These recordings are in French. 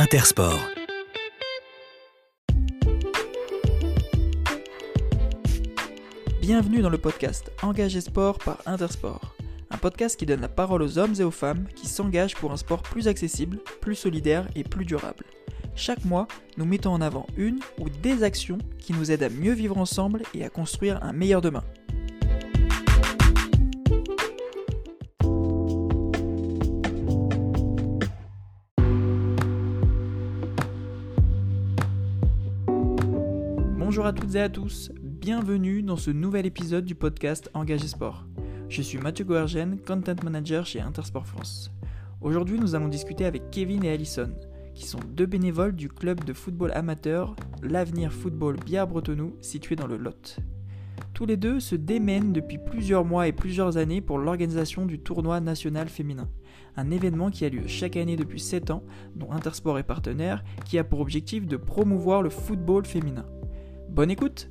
Intersport. Bienvenue dans le podcast Engagé Sport par Intersport. Un podcast qui donne la parole aux hommes et aux femmes qui s'engagent pour un sport plus accessible, plus solidaire et plus durable. Chaque mois, nous mettons en avant une ou des actions qui nous aident à mieux vivre ensemble et à construire un meilleur demain. Bonjour à toutes et à tous, bienvenue dans ce nouvel épisode du podcast Engagé Sport. Je suis Mathieu Goergen, Content Manager chez Intersport France. Aujourd'hui, nous allons discuter avec Kevin et Alison, qui sont deux bénévoles du club de football amateur l'Avenir Football Biard-Bretonnoux, situé dans le Lot. Tous les deux se démènent depuis plusieurs mois et plusieurs années pour l'organisation du tournoi national féminin, un événement qui a lieu chaque année depuis 7 ans, dont Intersport est partenaire, qui a pour objectif de promouvoir le football féminin. Bonne écoute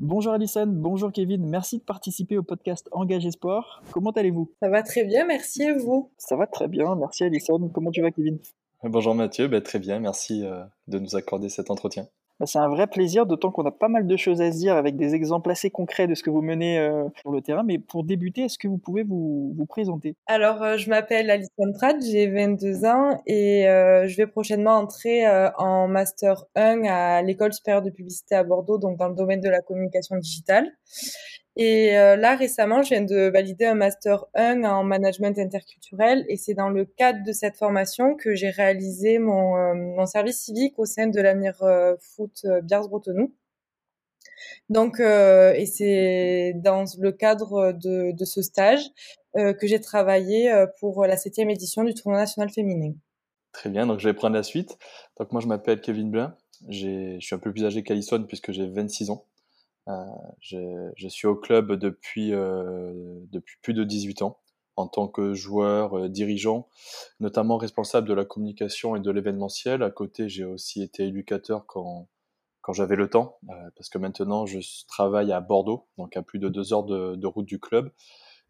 Bonjour Alison, bonjour Kevin, merci de participer au podcast Engagé Sport. Comment allez-vous? Ça va très bien, merci et vous Ça va très bien, merci Alison. Comment tu vas Kevin? Bonjour Mathieu, bah, très bien, merci euh, de nous accorder cet entretien. Bah, c'est un vrai plaisir, d'autant qu'on a pas mal de choses à se dire avec des exemples assez concrets de ce que vous menez euh, sur le terrain. Mais pour débuter, est-ce que vous pouvez vous, présenter? Alors, euh, je m'appelle Alison Pratt, j'ai 22 ans et euh, je vais prochainement entrer en Master 1 à l'École supérieure de publicité à Bordeaux, donc dans le domaine de la communication digitale. Et euh, là, récemment, je viens de valider un Master 1 en management interculturel et c'est dans le cadre de cette formation que j'ai réalisé mon, euh, service civique au sein de l'avenir euh, foot Biars-Bretonnoux. Donc, et c'est dans le cadre de, de ce stage que j'ai travaillé pour la septième édition du tournoi national féminin. Très bien, donc je vais prendre la suite. Donc moi, je m'appelle Kevin Blin. Je suis un peu plus âgé qu'Alison puisque j'ai 26 ans. Euh, je, je, suis au club depuis, euh, depuis plus de 18 ans en tant que joueur, euh, dirigeant, notamment responsable de la communication et de l'événementiel. À côté, j'ai aussi été éducateur quand, quand j'avais le temps, euh, parce que maintenant je travaille à Bordeaux, donc à plus de deux heures de, de route du club.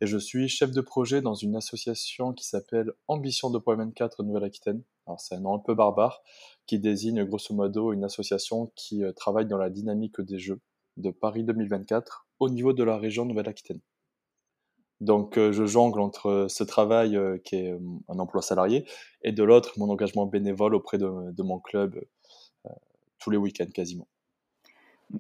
Et je suis chef de projet dans une association qui s'appelle Ambition de 4 Nouvelle-Aquitaine. Alors c'est un nom un peu barbare, qui désigne grosso modo une association qui travaille dans la dynamique des jeux de Paris 2024 au niveau de la région Nouvelle-Aquitaine. Donc euh, je jongle entre ce travail euh, qui est euh, un emploi salarié et de l'autre mon engagement bénévole auprès de, mon club tous les week-ends quasiment.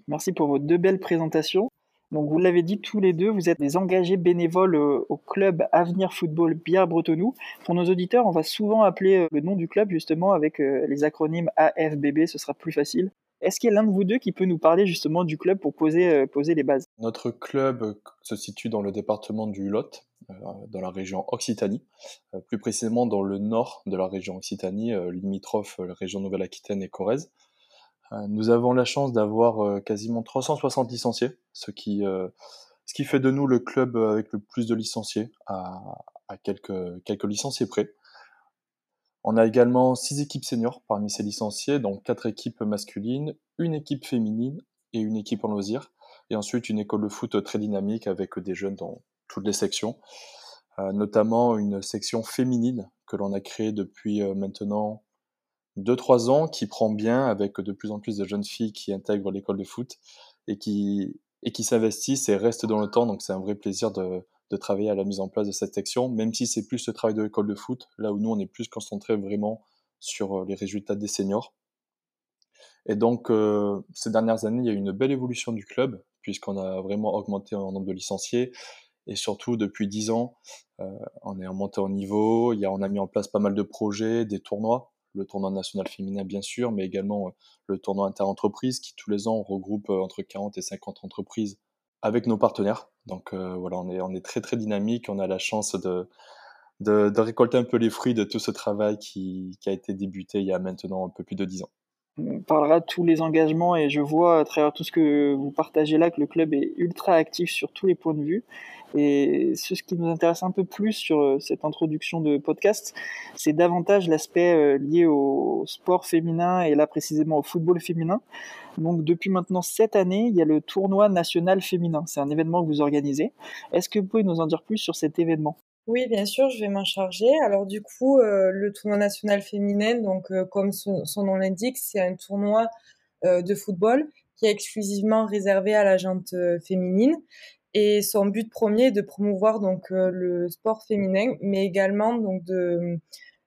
Merci pour vos deux belles présentations. Donc vous l'avez dit tous les deux, vous êtes des engagés bénévoles au club Avenir Football Bière Bretonnoux. Pour nos auditeurs, on va souvent appeler le nom du club justement avec les acronymes AFBB, ce sera plus facile. Est-ce qu'il y a l'un de vous deux qui peut nous parler justement du club pour poser, euh, poser les bases? Notre club euh, se situe dans le département du Lot, euh, dans la région Occitanie, plus précisément dans le nord de la région Occitanie, limitrophe la région Nouvelle-Aquitaine et Corrèze. Nous avons la chance d'avoir quasiment 360 licenciés, ce qui, ce qui fait de nous le club avec le plus de licenciés, à, à quelques, quelques licenciés près. On a également six équipes seniors parmi ces licenciés, donc quatre équipes masculines, une équipe féminine et une équipe en loisirs. Et ensuite une école de foot très dynamique avec des jeunes dans toutes les sections, euh, notamment une section féminine que l'on a créée depuis euh, maintenant 2-3 ans, qui prend bien avec de plus en plus de jeunes filles qui intègrent l'école de foot et qui s'investissent et restent dans le temps. Donc c'est un vrai plaisir de, de travailler à la mise en place de cette section, même si c'est plus le travail de l'école de foot, là où nous on est plus concentré vraiment sur euh, les résultats des seniors. Et donc euh, ces dernières années, il y a eu une belle évolution du club, puisqu'on a vraiment augmenté en nombre de licenciés, et surtout depuis 10 ans, euh, on est remonté en niveau, il y a, on a mis en place pas mal de projets, des tournois, le tournoi national féminin bien sûr, mais également le tournoi inter-entreprise qui tous les ans regroupe entre 40 et 50 entreprises avec nos partenaires. Donc euh, voilà, on est, très très dynamique, on a la chance de, de, récolter un peu les fruits de tout ce travail qui, a été débuté il y a maintenant un peu plus de dix ans. On parlera de tous les engagements et je vois à travers tout ce que vous partagez là que le club est ultra actif sur tous les points de vue. Et ce qui nous intéresse un peu plus sur euh, cette introduction de podcast, c'est davantage l'aspect euh, lié au sport féminin et là précisément au football féminin. Donc depuis maintenant sept années, il y a le tournoi national féminin. C'est un événement que vous organisez. Est-ce que vous pouvez nous en dire plus sur cet événement? Oui, bien sûr, je vais m'en charger. Alors du coup, le tournoi national féminin, donc comme son, nom l'indique, c'est un tournoi de football qui est exclusivement réservé à la jante féminine. Et son but premier est de promouvoir donc le sport féminin, mais également donc de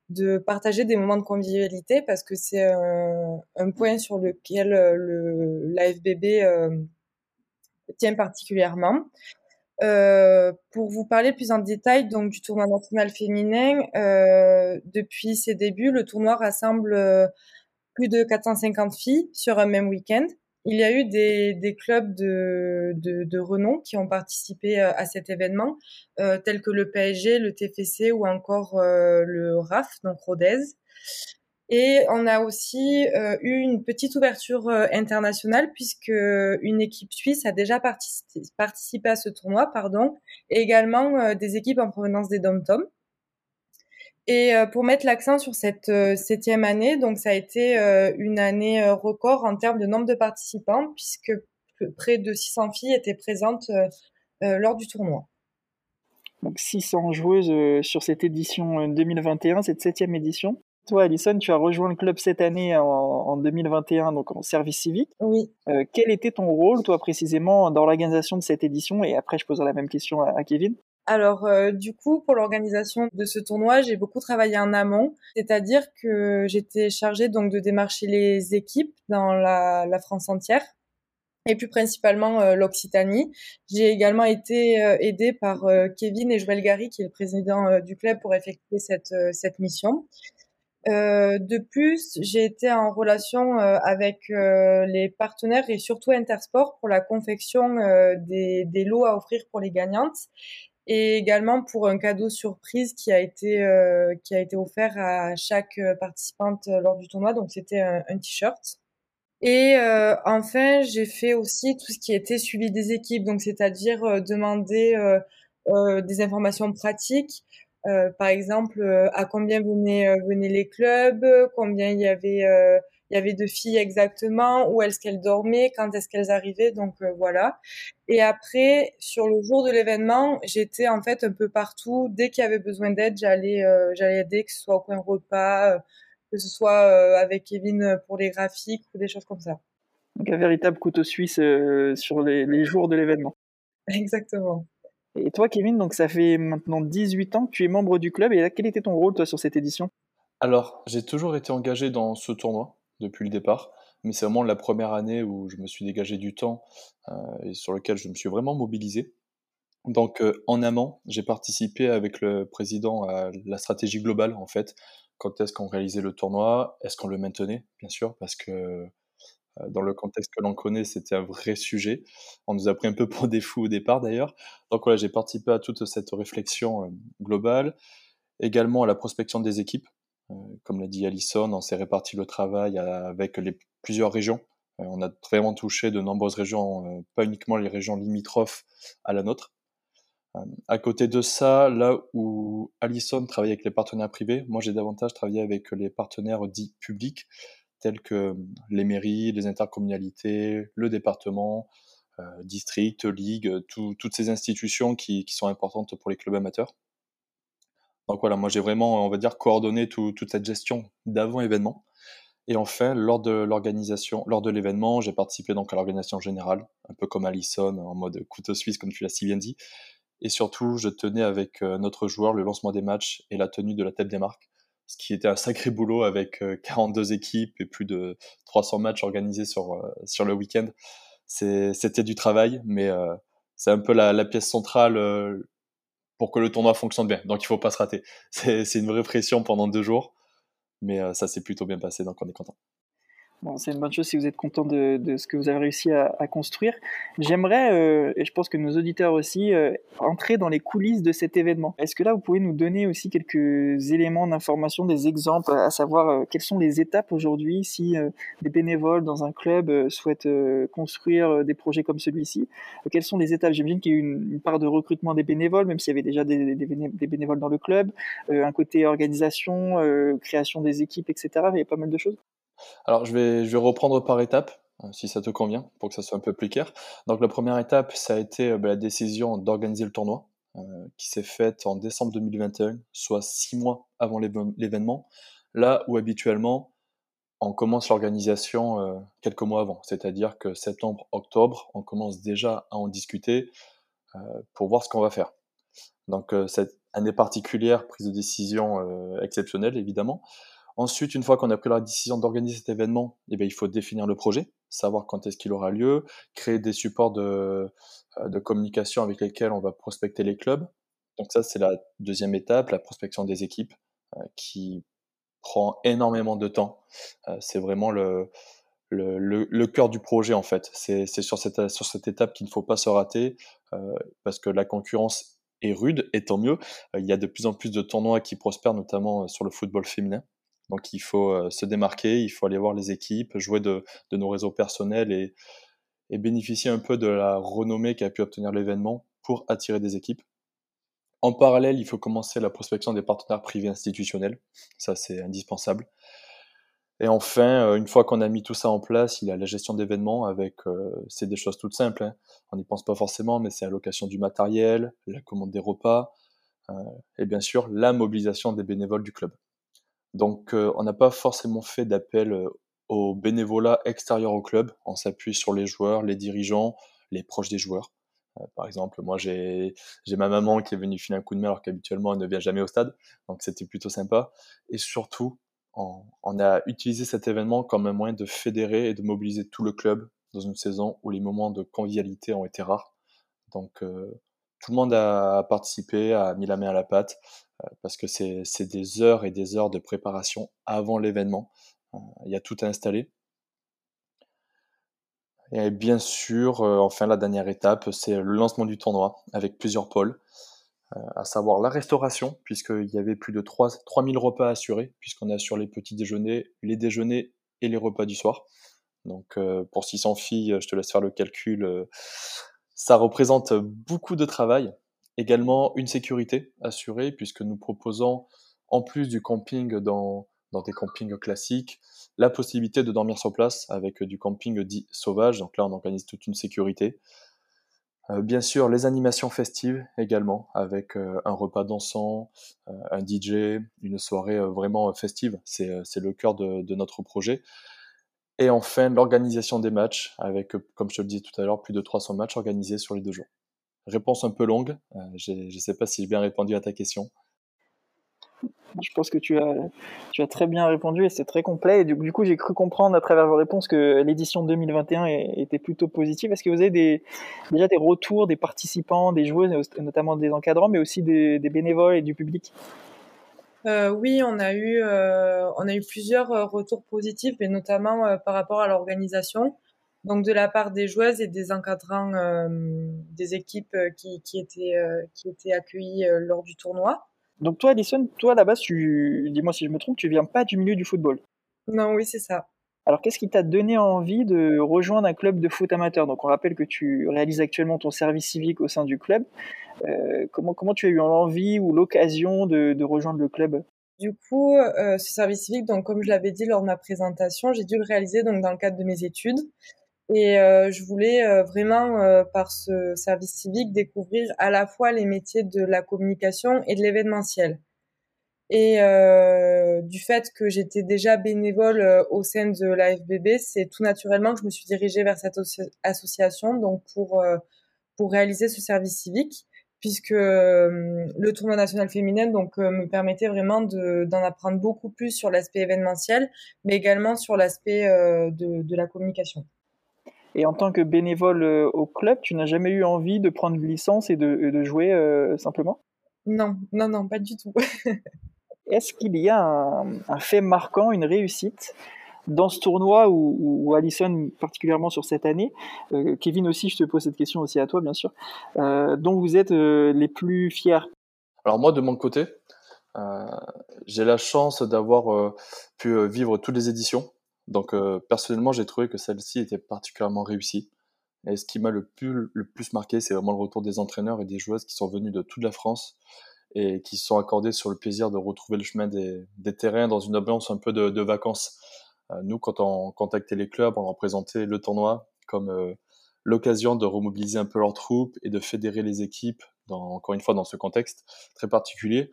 de partager des moments de convivialité parce que c'est un, point sur lequel le l'AFBB euh, tient particulièrement. Euh, pour vous parler plus en détail donc du tournoi national féminin, euh, depuis ses débuts, le tournoi rassemble euh, plus de 450 filles sur un même week-end. Il y a eu des, clubs de, renom qui ont participé euh, à cet événement, euh, tels que le PSG, le TFC ou encore euh, le RAF, donc Rodez. Et on a aussi euh, eu une petite ouverture internationale puisque une équipe suisse a déjà participé, à ce tournoi, pardon, et également des équipes en provenance des dom-tom. Et pour mettre l'accent sur cette septième année, donc ça a été une année record en termes de nombre de participants puisque près de 600 filles étaient présentes lors du tournoi. Donc 600 joueuses sur cette édition 2021, cette septième édition. Toi, Alison, tu as rejoint le club cette année en, 2021, donc en service civique. Oui. Euh, quel était ton rôle, toi, précisément, dans l'organisation de cette édition? Et après, je poserai la même question à, Kevin. Alors, euh, du coup, pour l'organisation de ce tournoi, j'ai beaucoup travaillé en amont, c'est-à-dire que j'étais chargée donc de démarcher les équipes dans la, France entière et plus principalement euh, l'Occitanie. J'ai également été aidée par Kevin et Joël Gary, qui est le président du club, pour effectuer cette, mission. Euh, de plus, j'ai été en relation euh, avec euh, les partenaires et surtout Intersport pour la confection des, lots à offrir pour les gagnantes et également pour un cadeau surprise qui a été qui a été offert à chaque participante lors du tournoi. Donc c'était un, un t-shirt. Et enfin, j'ai fait aussi tout ce qui était suivi des équipes, donc c'est-à-dire demander des informations pratiques, euh, par exemple, euh, à combien venaient, euh, venaient les clubs, combien il y avait, il y avait de filles exactement, où est-ce qu'elles dormaient, quand est-ce qu'elles arrivaient, donc voilà. Et après, sur le jour de l'événement, j'étais en fait un peu partout. Dès qu'il y avait besoin d'aide, j'allais, j'allais aider, que ce soit au coin repas, que ce soit avec Kevin pour les graphiques ou des choses comme ça. Donc un véritable couteau suisse sur les, les jours de l'événement. Exactement. Et toi, Kevin, donc ça fait maintenant 18 ans que tu es membre du club. Et quel était ton rôle, toi, sur cette édition? Alors, j'ai toujours été engagé dans ce tournoi depuis le départ. Mais c'est vraiment la première année où je me suis dégagé du temps euh, et sur lequel je me suis vraiment mobilisé. Donc, euh, en amont, j'ai participé avec le président à la stratégie globale, en fait. Quand est-ce qu'on réalisait le tournoi? Est-ce qu'on le maintenait, bien sûr, parce que euh, dans le contexte que l'on connaît, c'était un vrai sujet. On nous a pris un peu pour des fous au départ d'ailleurs. Donc voilà, j'ai participé à toute cette réflexion euh, globale, également à la prospection des équipes. Euh, comme l'a dit Alison, on s'est réparti le travail avec les plusieurs régions. On a vraiment touché de nombreuses régions, pas uniquement les régions limitrophes à la nôtre. À côté de ça, là où Alison travaille avec les partenaires privés, moi j'ai davantage travaillé avec les partenaires dits publics, tels que les mairies, les intercommunalités, le département, euh, district, ligue, toutes ces institutions qui, sont importantes pour les clubs amateurs. Donc voilà, moi j'ai vraiment, on va dire, coordonné toute cette gestion d'avant-événement. Et enfin, lors de l'organisation, lors de l'événement, j'ai participé donc à l'organisation générale, un peu comme Allison, en mode couteau suisse, comme tu l'as si bien dit. Et surtout, je tenais avec euh, notre joueur le lancement des matchs et la tenue de la tête des marques ce qui était un sacré boulot avec 42 euh, équipes et plus de 300 matchs organisés sur, euh, sur le week-end. C'était du travail, mais c'est un peu la, pièce centrale pour que le tournoi fonctionne bien. Donc il faut pas se rater. C'est une vraie pression pendant deux jours, mais ça s'est plutôt bien passé, donc on est content. Bon, c'est une bonne chose si vous êtes content de, de ce que vous avez réussi à, à construire. J'aimerais, euh, et je pense que nos auditeurs aussi, euh, entrer dans les coulisses de cet événement. Est-ce que là, vous pouvez nous donner aussi quelques éléments d'information, des exemples, à savoir euh, quelles sont les étapes aujourd'hui si euh, des bénévoles dans un club souhaitent construire des projets comme celui-ci? Quelles sont les étapes? J'imagine qu'il y a une, une, part de recrutement des bénévoles, même s'il y avait déjà des, des, des bénévoles dans le club, un côté organisation, création des équipes, etc. Il y a pas mal de choses. Alors, je vais, je vais reprendre par étapes, euh, si ça te convient, pour que ça soit un peu plus clair. Donc, la première étape, ça a été euh, bah, la décision d'organiser le tournoi. qui s'est faite en décembre 2021, soit six mois avant l'événement, là où habituellement on commence l'organisation quelques mois avant, c'est-à-dire que septembre, octobre, on commence déjà à en discuter pour voir ce qu'on va faire. Donc cette année particulière, prise de décision exceptionnelle évidemment. Ensuite, une fois qu'on a pris la décision d'organiser cet événement, eh bien, il faut définir le projet, savoir quand est-ce qu'il aura lieu, créer des supports de, euh, de communication avec lesquels on va prospecter les clubs. Donc ça, c'est la deuxième étape, la prospection des équipes, euh, qui prend énormément de temps. Euh, c'est vraiment le, le, le, cœur du projet, en fait. C'est sur cette, sur cette étape qu'il ne faut pas se rater, parce que la concurrence est rude, et tant mieux. il y a de plus en plus de tournois qui prospèrent, notamment sur le football féminin. Donc il faut euh, se démarquer, il faut aller voir les équipes, jouer de, nos réseaux personnels et, bénéficier un peu de la renommée qu'a pu obtenir l'événement pour attirer des équipes. En parallèle, il faut commencer la prospection des partenaires privés institutionnels. Ça, c'est indispensable. Et enfin, euh, une fois qu'on a mis tout ça en place, il y a la gestion d'événements avec, euh, c'est des choses toutes simples. Hein. On n'y pense pas forcément, mais c'est la location du matériel, la commande des repas, et bien sûr la mobilisation des bénévoles du club. Donc, euh, on n'a pas forcément fait d'appel euh, au bénévolat extérieur au club. On s'appuie sur les joueurs, les dirigeants, les proches des joueurs. Euh, par exemple, moi, j'ai ma maman qui est venue filer un coup de main alors qu'habituellement, elle ne vient jamais au stade. Donc, c'était plutôt sympa. Et surtout, on, a utilisé cet événement comme un moyen de fédérer et de mobiliser tout le club dans une saison où les moments de convivialité ont été rares. Donc, tout le monde a participé, a mis la main à la pâte. Euh, parce que c'est des heures et des heures de préparation avant l'événement. Euh, il y a tout à installer. Et bien sûr, euh, enfin, la dernière étape, c'est le lancement du tournoi avec plusieurs pôles, à savoir la restauration, puisqu'il y avait plus de 3, 3000 repas assurés, puisqu'on assure les petits déjeuners, les déjeuners et les repas du soir. Donc, pour 600 filles, je te laisse faire le calcul, ça représente beaucoup de travail. Également une sécurité assurée puisque nous proposons, en plus du camping dans, dans des campings classiques, la possibilité de dormir sur place avec du camping dit sauvage. Donc là, on organise toute une sécurité. Euh, bien sûr, les animations festives également, avec euh, un repas dansant, euh, un DJ, une soirée vraiment festive. C'est le cœur de, de, notre projet. Et enfin, l'organisation des matchs, avec, comme je te le disais tout à l'heure, plus de 300 matchs organisés sur les deux jours. Réponse un peu longue. Euh, je ne sais pas si j'ai bien répondu à ta question. Je pense que tu as, très bien répondu et c'est très complet. Et du, coup, j'ai cru comprendre à travers vos réponses que l'édition 2021 était plutôt positive. Est-ce que vous avez des, déjà des retours des participants, des joueurs, notamment des encadrants, mais aussi des, bénévoles et du public? Euh, oui, on a eu euh, on a eu plusieurs retours positifs, mais notamment par rapport à l'organisation donc de la part des joueuses et des encadrants euh, des équipes euh, qui, qui étaient, euh, qui étaient accueillies lors du tournoi. Donc toi, Alison, toi là-bas, tu... dis-moi si je me trompe, tu viens pas du milieu du football? Non, oui, c'est ça. Alors, qu'est-ce qui t'a donné envie de rejoindre un club de foot amateur? Donc, on rappelle que tu réalises actuellement ton service civique au sein du club. comment, comment tu as eu envie ou l'occasion de, rejoindre le club? Du coup, ce service civique, donc comme je l'avais dit lors de ma présentation, j'ai dû le réaliser donc dans le cadre de mes études. Et euh, je voulais euh, vraiment, euh, par ce service civique, découvrir à la fois les métiers de la communication et de l'événementiel. Et du fait que j'étais déjà bénévole au sein de l'AFBB, c'est tout naturellement que je me suis dirigée vers cette association, donc pour pour réaliser ce service civique, puisque le tournoi national féminin donc me permettait vraiment d'en apprendre beaucoup plus sur l'aspect événementiel, mais également sur l'aspect de, de la communication. Et en tant que bénévole euh, au club, tu n'as jamais eu envie de prendre une licence et de, jouer euh, simplement? Non, non, non, pas du tout. Est-ce qu'il y a un, fait marquant, une réussite dans ce tournoi ou, Alison particulièrement sur cette année, euh, Kevin aussi, je te pose cette question aussi à toi bien sûr, dont vous êtes les plus fiers. Alors moi de mon côté, j'ai la chance d'avoir pu vivre toutes les éditions. Donc euh, personnellement, j'ai trouvé que celle-ci était particulièrement réussie. Et ce qui m'a le plus, le plus marqué, c'est vraiment le retour des entraîneurs et des joueuses qui sont venus de toute la France et qui se sont accordés sur le plaisir de retrouver le chemin des, terrains dans une ambiance un peu de, de vacances. Euh, nous, quand on contactait les clubs, on leur présentait le tournoi comme euh, l'occasion de remobiliser un peu leurs troupes et de fédérer les équipes encore une fois dans ce contexte très particulier.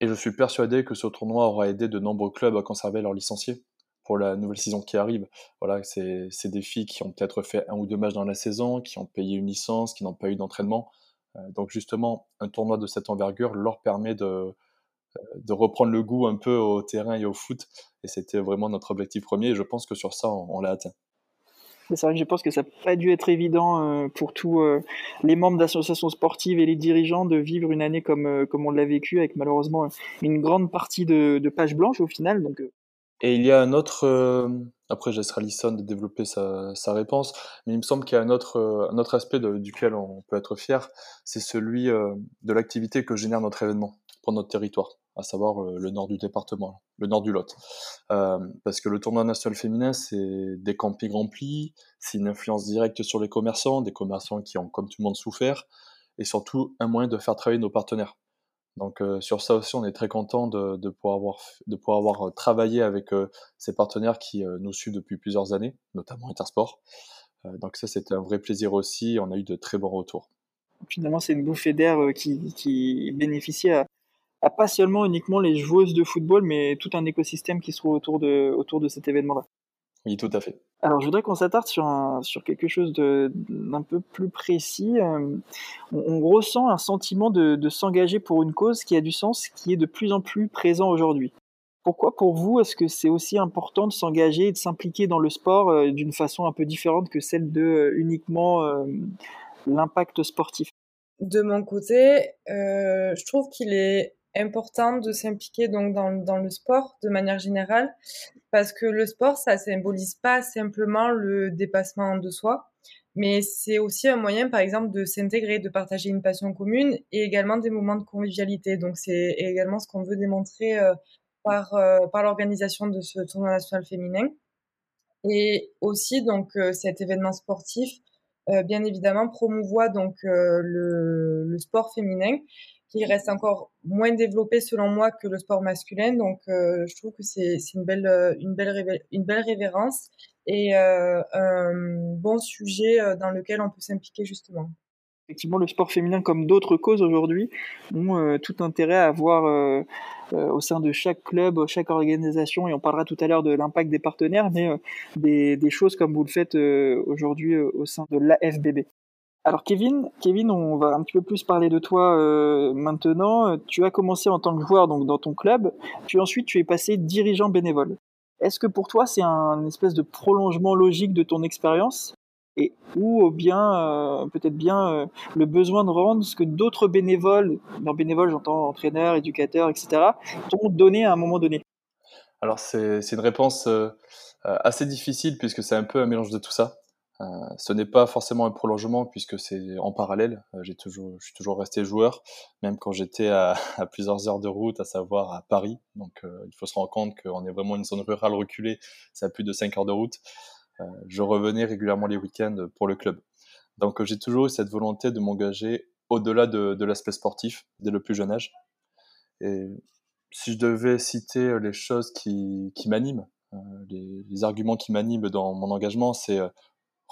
Et je suis persuadé que ce tournoi aura aidé de nombreux clubs à conserver leurs licenciés pour la nouvelle saison qui arrive. Voilà, c'est des filles qui ont peut-être fait un ou deux matchs dans la saison, qui ont payé une licence, qui n'ont pas eu d'entraînement. Euh, donc justement, un tournoi de cette envergure leur permet de, de reprendre le goût un peu au terrain et au foot. Et c'était vraiment notre objectif premier. Et je pense que sur ça, on, l'a atteint. C'est vrai que je pense que ça n'a pas dû être évident euh, pour tous euh, les membres d'associations sportives et les dirigeants de vivre une année comme, comme on l'a vécu, avec malheureusement une grande partie de, de pages blanches au final. Donc et il y a un autre, euh, après je laisserai Alison de développer sa, sa, réponse, mais il me semble qu'il y a un autre, euh, un autre aspect duquel on peut être fier, c'est celui euh, de l'activité que génère notre événement pour notre territoire, à savoir le nord du département, le nord du Lot. parce que le tournoi national féminin, c'est des campings remplis, c'est une influence directe sur les commerçants, des commerçants qui ont comme tout le monde souffert, et surtout un moyen de faire travailler nos partenaires. Donc euh, sur ça aussi, on est très content de, pouvoir avoir, euh, travaillé avec euh, ces partenaires qui nous suivent depuis plusieurs années, notamment Intersport. donc ça, c'était un vrai plaisir aussi. On a eu de très bons retours. Finalement, c'est une bouffée d'air qui, bénéficie à, pas seulement uniquement les joueuses de football, mais tout un écosystème qui se trouve autour de, autour de cet événement-là. Oui, tout à fait. Alors, je voudrais qu'on s'attarde sur, sur quelque chose d'un peu plus précis. Euh, on, ressent un sentiment de, de s'engager pour une cause qui a du sens, qui est de plus en plus présent aujourd'hui. Pourquoi, pour vous, est-ce que c'est aussi important de s'engager et de s'impliquer dans le sport euh, d'une façon un peu différente que celle de euh, uniquement l'impact sportif? De mon côté, je trouve qu'il est important de s'impliquer donc dans, le sport de manière générale parce que le sport ça symbolise pas simplement le dépassement de soi mais c'est aussi un moyen par exemple de s'intégrer de partager une passion commune et également des moments de convivialité. Donc c'est également ce qu'on veut démontrer euh, par euh, par l'organisation de ce tournoi national féminin. Et aussi donc euh, cet événement sportif bien évidemment promouvoit donc le sport féminin qui reste encore moins développé selon moi que le sport masculin. Donc, euh, je trouve que c'est une belle, euh, une, belle révérence et euh, un bon sujet dans lequel on peut s'impliquer justement. Effectivement, le sport féminin, comme d'autres causes aujourd'hui, ont tout intérêt à avoir au sein de chaque club, chaque organisation, et on parlera tout à l'heure de l'impact des partenaires, mais des, choses comme vous le faites aujourd'hui au sein de l'AFBB. Alors Kevin, Kevin, on va un petit peu plus parler de toi euh, maintenant. Tu as commencé en tant que joueur donc dans ton club, puis ensuite tu es passé dirigeant bénévole. Est-ce que pour toi c'est un espèce de prolongement logique de ton expérience? Et ou bien euh, peut-être bien euh, le besoin de rendre ce que d'autres bénévoles, dans bénévoles j'entends entraîneurs, éducateurs, etc., t'ont donné à un moment donné? Alors c'est une réponse assez difficile puisque c'est un peu un mélange de tout ça. Euh, ce n'est pas forcément un prolongement puisque c'est en parallèle. Euh, j'ai toujours, je suis toujours resté joueur, même quand j'étais à, plusieurs heures de route, à savoir à Paris. Donc euh, il faut se rendre compte qu'on est vraiment une zone rurale reculée, c'est à plus de 5 heures de route. je revenais régulièrement les week-ends pour le club. Donc j'ai toujours eu cette volonté de m'engager au-delà de, de l'aspect sportif dès le plus jeune âge. Et si je devais citer les choses qui, qui m'animent, les, arguments qui m'animent dans mon engagement, c'est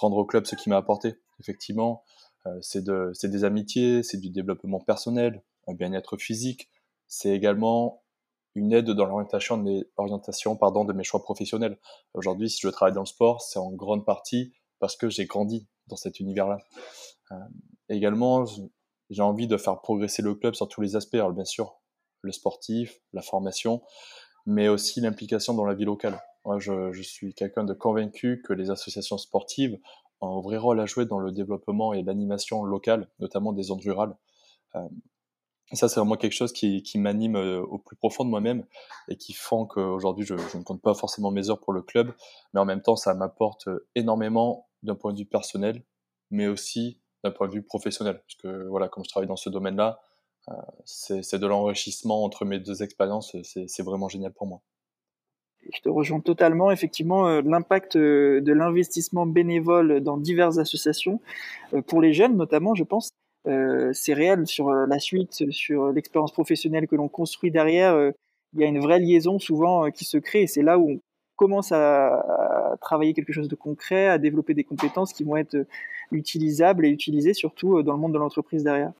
rendre au club ce qui m'a apporté. Effectivement, euh, c'est de, des amitiés, c'est du développement personnel, un bien-être physique. C'est également une aide dans l'orientation de mes orientations, pardon, de mes choix professionnels. Aujourd'hui, si je travaille dans le sport, c'est en grande partie parce que j'ai grandi dans cet univers-là. Euh, également, j'ai envie de faire progresser le club sur tous les aspects. Alors bien sûr, le sportif, la formation, mais aussi l'implication dans la vie locale. Moi, je, je suis quelqu'un de convaincu que les associations sportives ont un vrai rôle à jouer dans le développement et l'animation locale, notamment des zones rurales. Euh, ça, c'est vraiment quelque chose qui, qui m'anime euh, au plus profond de moi-même et qui font qu'aujourd'hui, je, je, ne compte pas forcément mes heures pour le club, mais en même temps, ça m'apporte énormément d'un point de vue personnel, mais aussi d'un point de vue professionnel. Parce que, voilà, comme je travaille dans ce domaine-là, euh, c'est de l'enrichissement entre mes deux expériences, c'est vraiment génial pour moi je te rejoins totalement. Effectivement, euh, l'impact euh, de l'investissement bénévole dans diverses associations, euh, pour les jeunes notamment, je pense, c'est réel sur la suite, sur l'expérience professionnelle que l'on construit derrière. Il y a une vraie liaison souvent qui se crée c'est là où on commence à, travailler quelque chose de concret, à développer des compétences qui vont être utilisables et utilisées surtout dans le monde de l'entreprise derrière.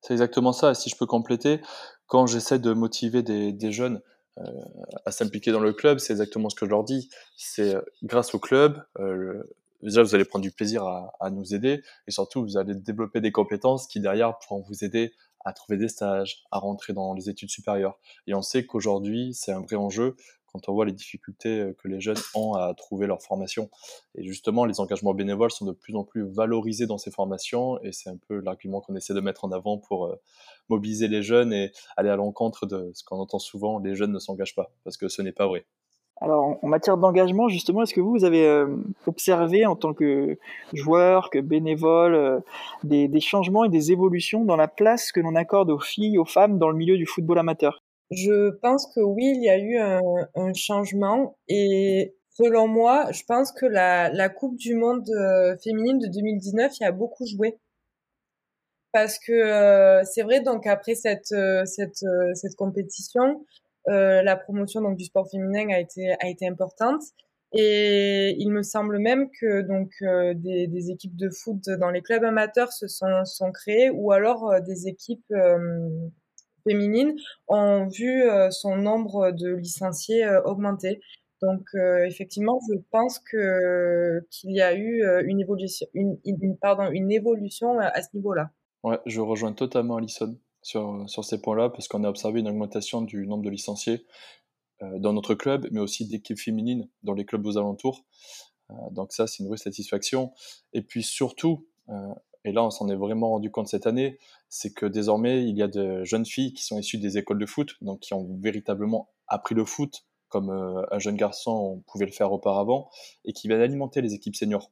C'est exactement ça. Si je peux compléter, quand j'essaie de motiver des, jeunes à s'impliquer dans le club, c'est exactement ce que je leur dis. C'est euh, grâce au club, euh, déjà vous allez prendre du plaisir à, nous aider et surtout vous allez développer des compétences qui derrière pourront vous aider à trouver des stages, à rentrer dans les études supérieures. Et on sait qu'aujourd'hui, c'est un vrai enjeu quand on voit les difficultés euh, que les jeunes ont à trouver leur formation. Et justement, les engagements bénévoles sont de plus en plus valorisés dans ces formations, et c'est un peu l'argument qu'on essaie de mettre en avant pour mobiliser les jeunes et aller à l'encontre de ce qu'on entend souvent, les jeunes ne s'engagent pas, parce que ce n'est pas vrai. Alors, en matière d'engagement, justement, est-ce que vous, vous avez euh, observé en tant que joueur, que bénévole, des, des, changements et des évolutions dans la place que l'on accorde aux filles, aux femmes dans le milieu du football amateur? Je pense que oui, il y a eu un, un changement et selon moi, je pense que la, la Coupe du Monde euh, féminine de 2019 y a beaucoup joué. Parce que euh, c'est vrai, donc après cette, euh, cette, cette compétition, la promotion donc, du sport féminin a été, a été importante. Et il me semble même que donc des, des, équipes de foot dans les clubs amateurs se sont, sont créées ou alors des équipes féminines ont vu euh, son nombre de licenciés euh, augmenter. Donc euh, effectivement, je pense que qu'il y a eu une évolution, une, pardon, une évolution à ce niveau-là. Ouais, je rejoins totalement Alison sur, sur ces points-là parce qu'on a observé une augmentation du nombre de licenciés dans notre club, mais aussi d'équipes féminines dans les clubs aux alentours. donc ça, c'est une vraie satisfaction. Et puis surtout, et là on s'en est vraiment rendu compte cette année, c'est que désormais il y a de jeunes filles qui sont issues des écoles de foot, donc qui ont véritablement appris le foot comme euh, un jeune garçon pouvait le faire auparavant, et qui viennent alimenter les équipes seniors.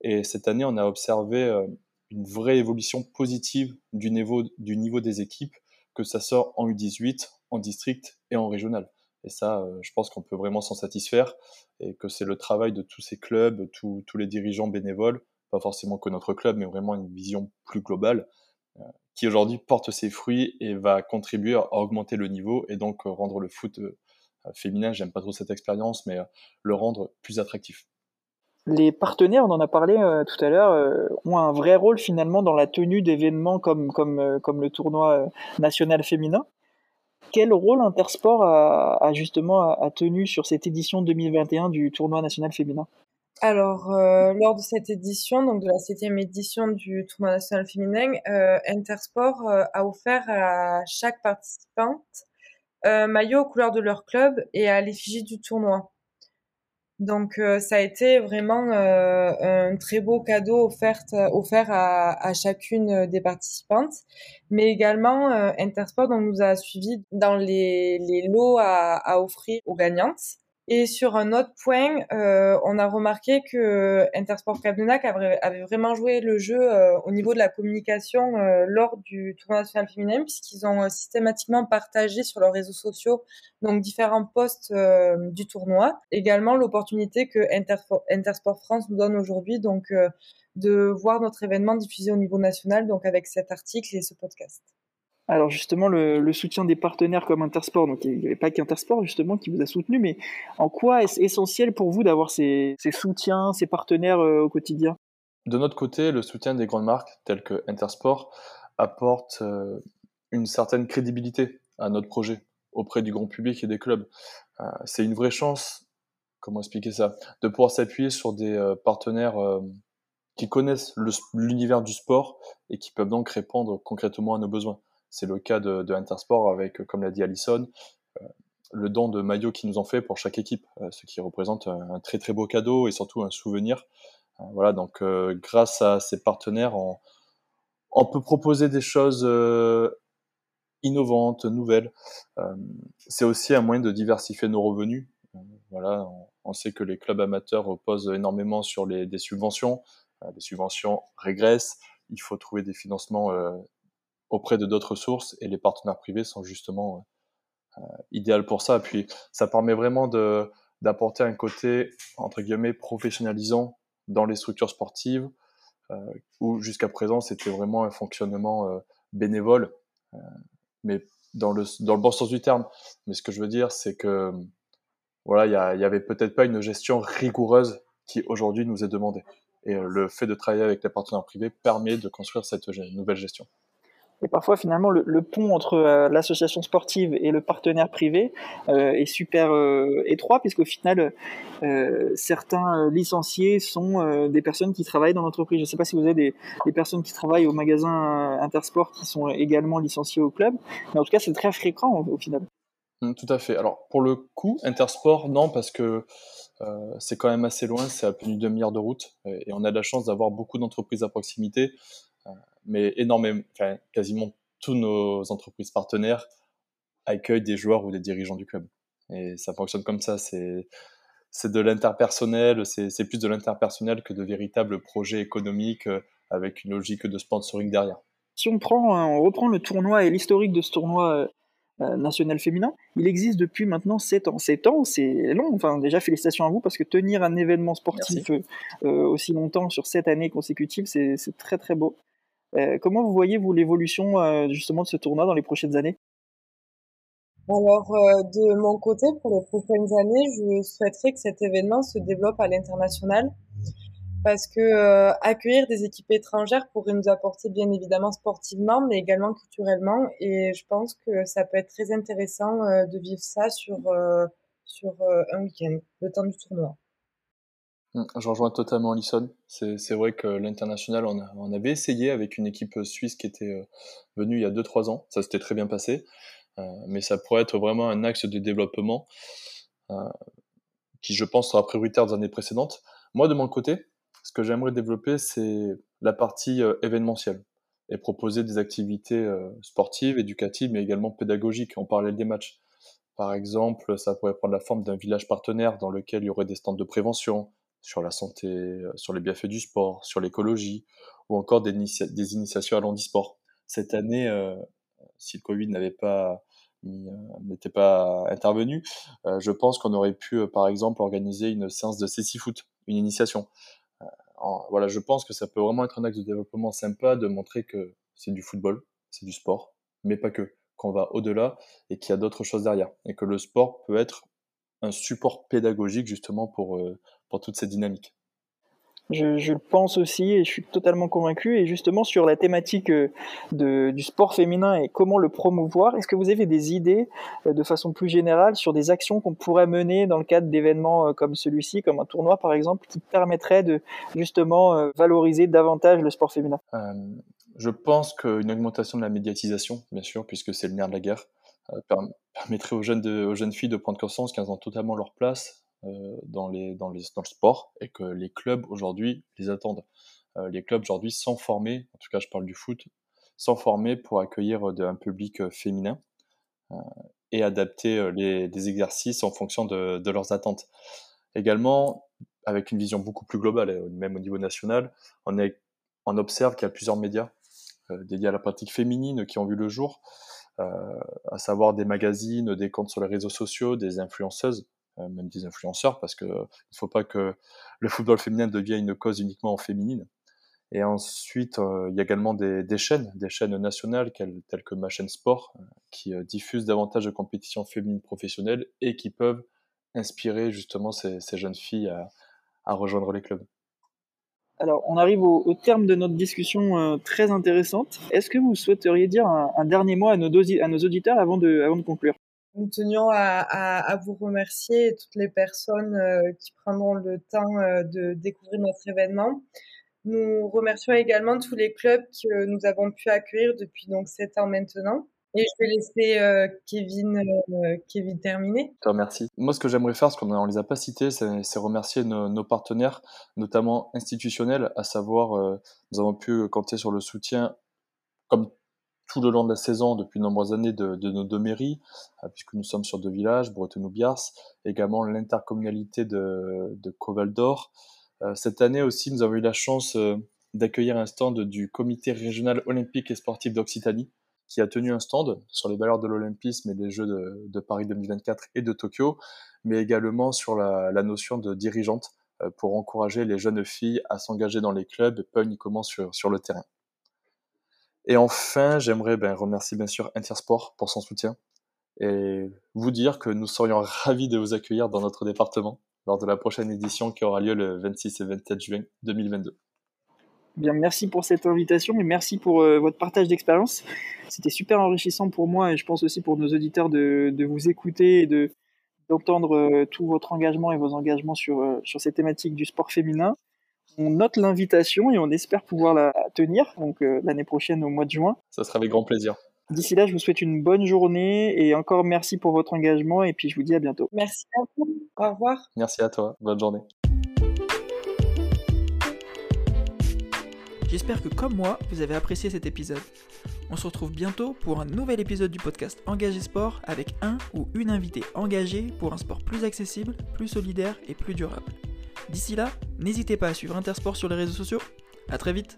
Et cette année on a observé euh, une vraie évolution positive du niveau, du niveau des équipes, que ça sort en U18, en district et en régional. Et ça, euh, je pense qu'on peut vraiment s'en satisfaire et que c'est le travail de tous ces clubs, tous les dirigeants bénévoles, pas forcément que notre club, mais vraiment une vision plus globale, euh, qui aujourd'hui porte ses fruits et va contribuer à augmenter le niveau et donc rendre le foot euh, féminin, j'aime pas trop cette expérience, mais le rendre plus attractif. Les partenaires, on en a parlé tout à l'heure, ont un vrai rôle finalement dans la tenue d'événements comme, comme, comme le tournoi national féminin. Quel rôle Intersport a, justement a tenu sur cette édition 2021 du tournoi national féminin? Alors, euh, lors de cette édition, donc de la septième édition du tournoi national féminin, euh, Intersport euh, a offert à chaque participante un maillot aux couleurs de leur club et à l'effigie du tournoi. Donc, ça a été vraiment un très beau cadeau offert, offert à, à, chacune des participantes. Mais également, Intersport donc, nous a suivis dans les, les lots à, à offrir aux gagnantes. Et sur un autre point, euh, on a remarqué que Intersport Cabdenac avait vraiment joué le jeu euh, au niveau de la communication euh, lors du tournoi national féminin, puisqu'ils ont systématiquement partagé sur leurs réseaux sociaux donc différents posts du tournoi. Également l'opportunité que Intersport France nous donne aujourd'hui, donc de voir notre événement diffusé au niveau national, donc avec cet article et ce podcast. Alors justement, le, soutien des partenaires comme Intersport, donc il n'y avait pas qu'Intersport justement qui vous a soutenu, mais en quoi est-ce essentiel pour vous d'avoir ces, soutiens, ces partenaires euh, au quotidien? De notre côté, le soutien des grandes marques telles que Intersport apporte euh, une certaine crédibilité à notre projet auprès du grand public et des clubs. Euh, c'est une vraie chance, comment expliquer ça, de pouvoir s'appuyer sur des partenaires qui connaissent l'univers du sport et qui peuvent donc répondre concrètement à nos besoins. C'est le cas de, de, Intersport avec, comme l'a dit Alison, euh, le don de maillots qu'ils nous ont fait pour chaque équipe, euh, ce qui représente un, très très beau cadeau et surtout un souvenir. Euh, voilà, donc grâce à ces partenaires, on, peut proposer des choses innovantes, nouvelles. c'est aussi un moyen de diversifier nos revenus. voilà, on, sait que les clubs amateurs reposent énormément sur les, des subventions. les subventions régressent. Il faut trouver des financements auprès de d'autres sources et les partenaires privés sont justement euh, idéaux pour ça. Puis ça permet vraiment d'apporter un côté entre guillemets professionnalisant dans les structures sportives euh, où jusqu'à présent c'était vraiment un fonctionnement euh, bénévole, euh, mais dans le dans le bon sens du terme. Mais ce que je veux dire c'est que voilà il y, y avait peut-être pas une gestion rigoureuse qui aujourd'hui nous est demandée. Et le fait de travailler avec les partenaires privés permet de construire cette nouvelle gestion. Et parfois, finalement, le, pont entre euh, l'association sportive et le partenaire privé euh, est super euh, étroit, puisqu'au final, certains licenciés sont des personnes qui travaillent dans l'entreprise. Je ne sais pas si vous avez des, personnes qui travaillent au magasin Intersport qui sont également licenciées au club, mais en tout cas, c'est très fréquent au, final. Mmh, tout à fait. Alors, pour le coup, Intersport, non, parce que c'est quand même assez loin, c'est à plus d'une demi-heure de route, et on a la chance d'avoir beaucoup d'entreprises à proximité mais énormément, enfin, quasiment tous nos entreprises partenaires accueillent des joueurs ou des dirigeants du club. Et ça fonctionne comme ça. C'est c'est de l'interpersonnel, c'est plus de l'interpersonnel que de véritables projets économiques euh, avec une logique de sponsoring derrière. Si on, prend, on reprend le tournoi et l'historique de ce tournoi euh, euh, national féminin, il existe depuis maintenant 7 ans. 7 ans, c'est long. Enfin, déjà, félicitations à vous parce que tenir un événement sportif aussi longtemps sur 7 années consécutives, c'est très très beau. Euh, comment vous voyez, vous, l'évolution euh, justement de ce tournoi dans les prochaines années? Alors, euh, de mon côté, pour les prochaines années, je souhaiterais que cet événement se développe à l'international parce que accueillir des équipes étrangères pourrait nous apporter bien évidemment sportivement, mais également culturellement. Et je pense que ça peut être très intéressant de vivre ça sur, sur un week-end, le temps du tournoi. Mmh, je rejoins totalement Alison. C'est vrai que l'international, on, on, avait essayé avec une équipe suisse qui était euh, venue il y a 2-3 ans. Ça s'était très bien passé. Euh, mais ça pourrait être vraiment un axe de développement euh, qui, je pense, sera prioritaire des années précédentes. Moi, de mon côté, ce que j'aimerais développer, c'est la partie événementielle et proposer des activités sportives, éducatives, mais également pédagogiques en parallèle des matchs. Par exemple, ça pourrait prendre la forme d'un village partenaire dans lequel il y aurait des stands de prévention, sur la santé, euh, sur les bienfaits du sport, sur l'écologie, ou encore des, initiations à l'handisport. Cette année, euh, si le Covid n'avait pas euh, n'était pas intervenu, je pense qu'on aurait pu, par exemple, organiser une séance de cécifoot, foot, une initiation. voilà, je pense que ça peut vraiment être un axe de développement sympa de montrer que c'est du football, c'est du sport, mais pas que, qu'on va au-delà et qu'il y a d'autres choses derrière, et que le sport peut être un support pédagogique justement pour, pour toute cette dynamique. Je, je, le pense aussi et je suis totalement convaincu. Et justement, sur la thématique euh, de, du sport féminin et comment le promouvoir, est-ce que vous avez des idées euh, de façon plus générale sur des actions qu'on pourrait mener dans le cadre d'événements euh, comme celui-ci, comme un tournoi par exemple, qui permettraient de justement valoriser davantage le sport féminin? Euh, Je pense qu'une augmentation de la médiatisation, bien sûr, puisque c'est le nerf de la guerre, permettrait aux jeunes, de, aux jeunes filles de prendre conscience qu'elles ont totalement leur place dans, les, dans, le sport et que les clubs aujourd'hui les attendent. Euh, les clubs aujourd'hui sont formés, en tout cas je parle du foot, sont formés pour accueillir un public euh, féminin et adapter les, exercices en fonction de, leurs attentes. Également, avec une vision beaucoup plus globale, même au niveau national, on, observe qu'il y a plusieurs médias dédiés à la pratique féminine qui ont vu le jour, à savoir des magazines, des comptes sur les réseaux sociaux, des influenceuses euh, même des influenceurs, parce qu'il ne faut pas que le football féminin devienne une cause uniquement féminine. Et ensuite, euh, il y a également des, chaînes, des chaînes nationales telles que ma chaîne Sport, euh, qui diffusent davantage de compétitions féminines professionnelles et qui peuvent inspirer justement ces, jeunes filles à, rejoindre les clubs. Alors, on arrive au, terme de notre discussion très intéressante. Est-ce que vous souhaiteriez dire un, dernier mot à nos, auditeurs avant de conclure? Nous tenions à, vous remercier toutes les personnes euh, qui prendront le temps euh, de découvrir notre événement. Nous remercions également tous les clubs que nous avons pu accueillir depuis donc sept ans maintenant. Et je vais laisser euh, Kevin, Kevin terminer. Merci. Moi, ce que j'aimerais faire, ce qu'on ne les a pas cités, c'est remercier nos, nos, partenaires, notamment institutionnels, à savoir, nous avons pu compter sur le soutien, comme tout le long de la saison depuis de nombreuses années de, de nos deux mairies, euh, puisque nous sommes sur deux villages, Breton-Biars, également l'intercommunalité de, de Coval d'Or. Euh, cette année aussi, nous avons eu la chance euh, d'accueillir un stand du comité régional olympique et sportif d'Occitanie, qui a tenu un stand sur les valeurs de l'olympisme et des Jeux de, de, Paris 2024 et de Tokyo, mais également sur la, la notion de dirigeante pour encourager les jeunes filles à s'engager dans les clubs, pas uniquement sur, sur le terrain. Et enfin, j'aimerais ben, remercier bien sûr Intersport pour son soutien et vous dire que nous serions ravis de vous accueillir dans notre département lors de la prochaine édition qui aura lieu le 26 et 27 juin 2022. Bien, merci pour cette invitation et merci pour euh, votre partage d'expérience. C'était super enrichissant pour moi et je pense aussi pour nos auditeurs de, vous écouter et de d'entendre euh, tout votre engagement et vos engagements sur, euh, sur ces thématiques du sport féminin. On note l'invitation et on espère pouvoir la tenir donc l'année prochaine au mois de juin. Ça sera avec grand plaisir. D'ici là, je vous souhaite une bonne journée et encore merci pour votre engagement et puis je vous dis à bientôt. Merci à vous. Au revoir. Merci à toi. Bonne journée. J'espère que comme moi, vous avez apprécié cet épisode. On se retrouve bientôt pour un nouvel épisode du podcast Engagé Sport avec un ou une invitée engagée pour un sport plus accessible, plus solidaire et plus durable. D'ici là, n'hésitez pas à suivre Intersport sur les réseaux sociaux. A très vite